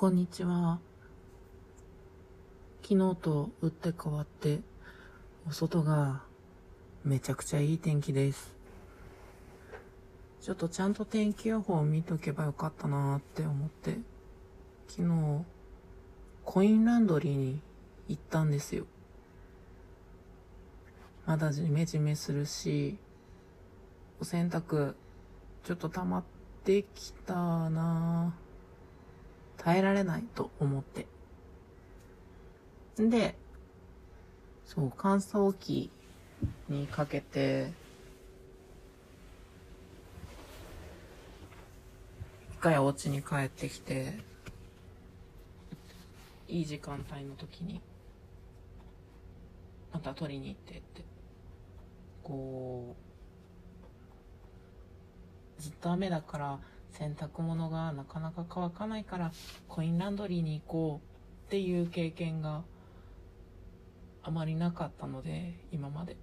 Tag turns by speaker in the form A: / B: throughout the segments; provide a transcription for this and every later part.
A: こんにちは。昨日と打って変わって、お外がめちゃくちゃいい天気です。ちょっとちゃんと天気予報を見とけばよかったなーって思って、昨日、コインランドリーに行ったんですよ。まだジメジメするし、お洗濯ちょっと溜まってきたなー耐えられないと思って。で、そう、乾燥機にかけて、一回お家に帰ってきて、いい時間帯の時に、また取りに行ってって、こう、ずっと雨だから、洗濯物がなかなか乾かないからコインランドリーに行こうっていう経験があまりなかったので今まで。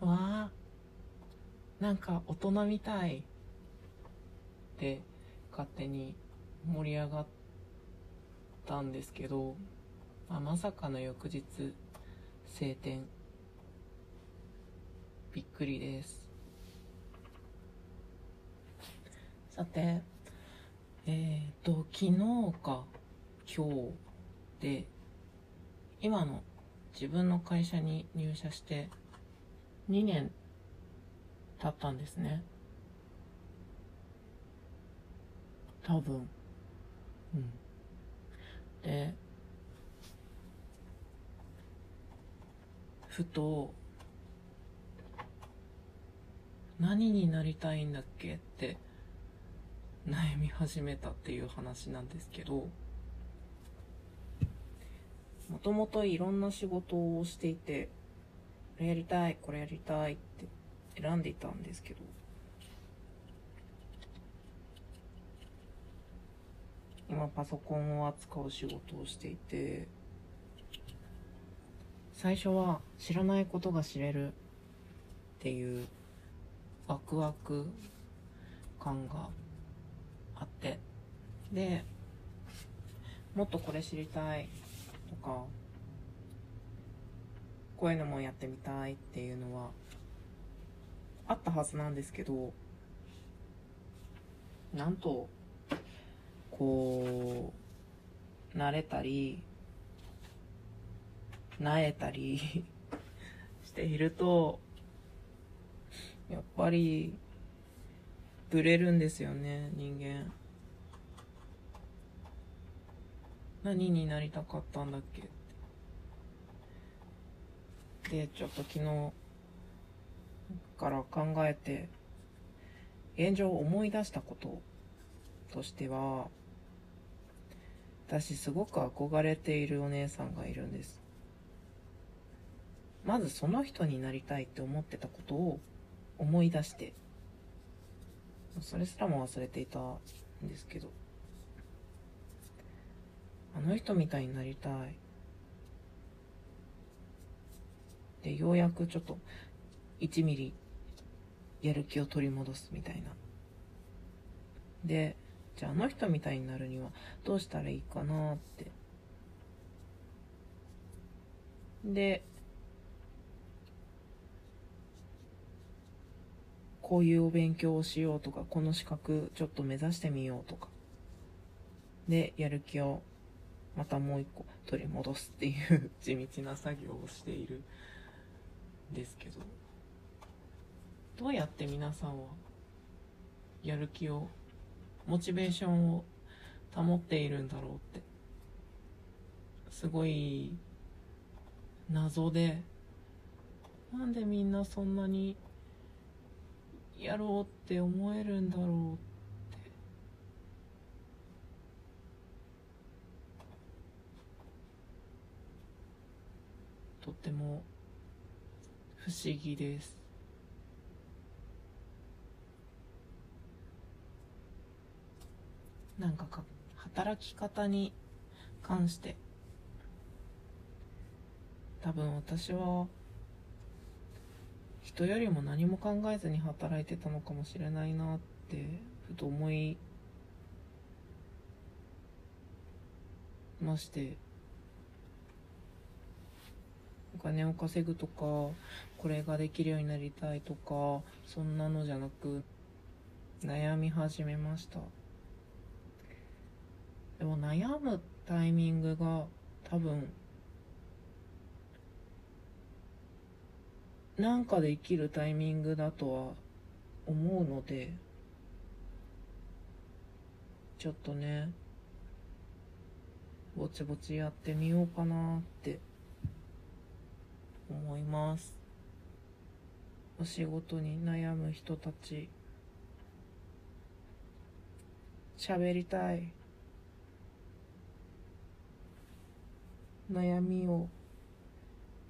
A: わあなんか大人みたいって勝手に盛り上がったんですけど、まあ、まさかの翌日晴天。びっくりです。さて、えっ、ー、と、昨日か今日で、今の自分の会社に入社して2年経ったんですね。多分。うん。で、ふと、何になりたいんだっけって悩み始めたっていう話なんですけどもともといろんな仕事をしていてこれやりたいこれやりたいって選んでいたんですけど今パソコンを扱う仕事をしていて最初は知らないことが知れるっていうワクワク感がでもっとこれ知りたいとかこういうのもやってみたいっていうのはあったはずなんですけどなんとこう慣れたりなえたり しているとやっぱりブレるんですよね人間。何になりたかったんだっけ？ってでちょっと昨日から考えて現状思い出したこととしては私すごく憧れているお姉さんがいるんです。まずその人になりたいって思ってたことを思い出してそれすらも忘れていたんですけど。あの人みたいになりたい。でようやくちょっと1ミリやる気を取り戻すみたいな。でじゃああの人みたいになるにはどうしたらいいかなって。でこういうお勉強をしようとか、この資格ちょっと目指してみようとか。で、やる気をまたもう一個取り戻すっていう地道な作業をしているんですけど、どうやって皆さんはやる気を、モチベーションを保っているんだろうって、すごい謎で、なんでみんなそんなにやろうって思えるんだろうってとっても不思議です。なんかか働き方に関して多分私は人よりも何も考えずに働いてたのかもしれないなってふと思いまして。金を稼ぐとかこれができるようになりたいとかそんなのじゃなく悩み始めました。でも悩むタイミングが多分なんかで生きるタイミングだとは思うのでちょっとねぼちぼちやってみようかなって思います。お仕事に悩む人たち。喋りたい。悩みを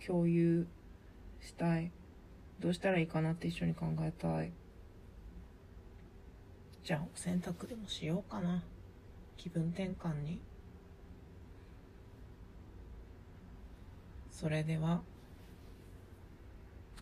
A: 共有したい。どうしたらいいかなって一緒に考えたい。じゃあお洗濯でもしようかな。気分転換に。それでは。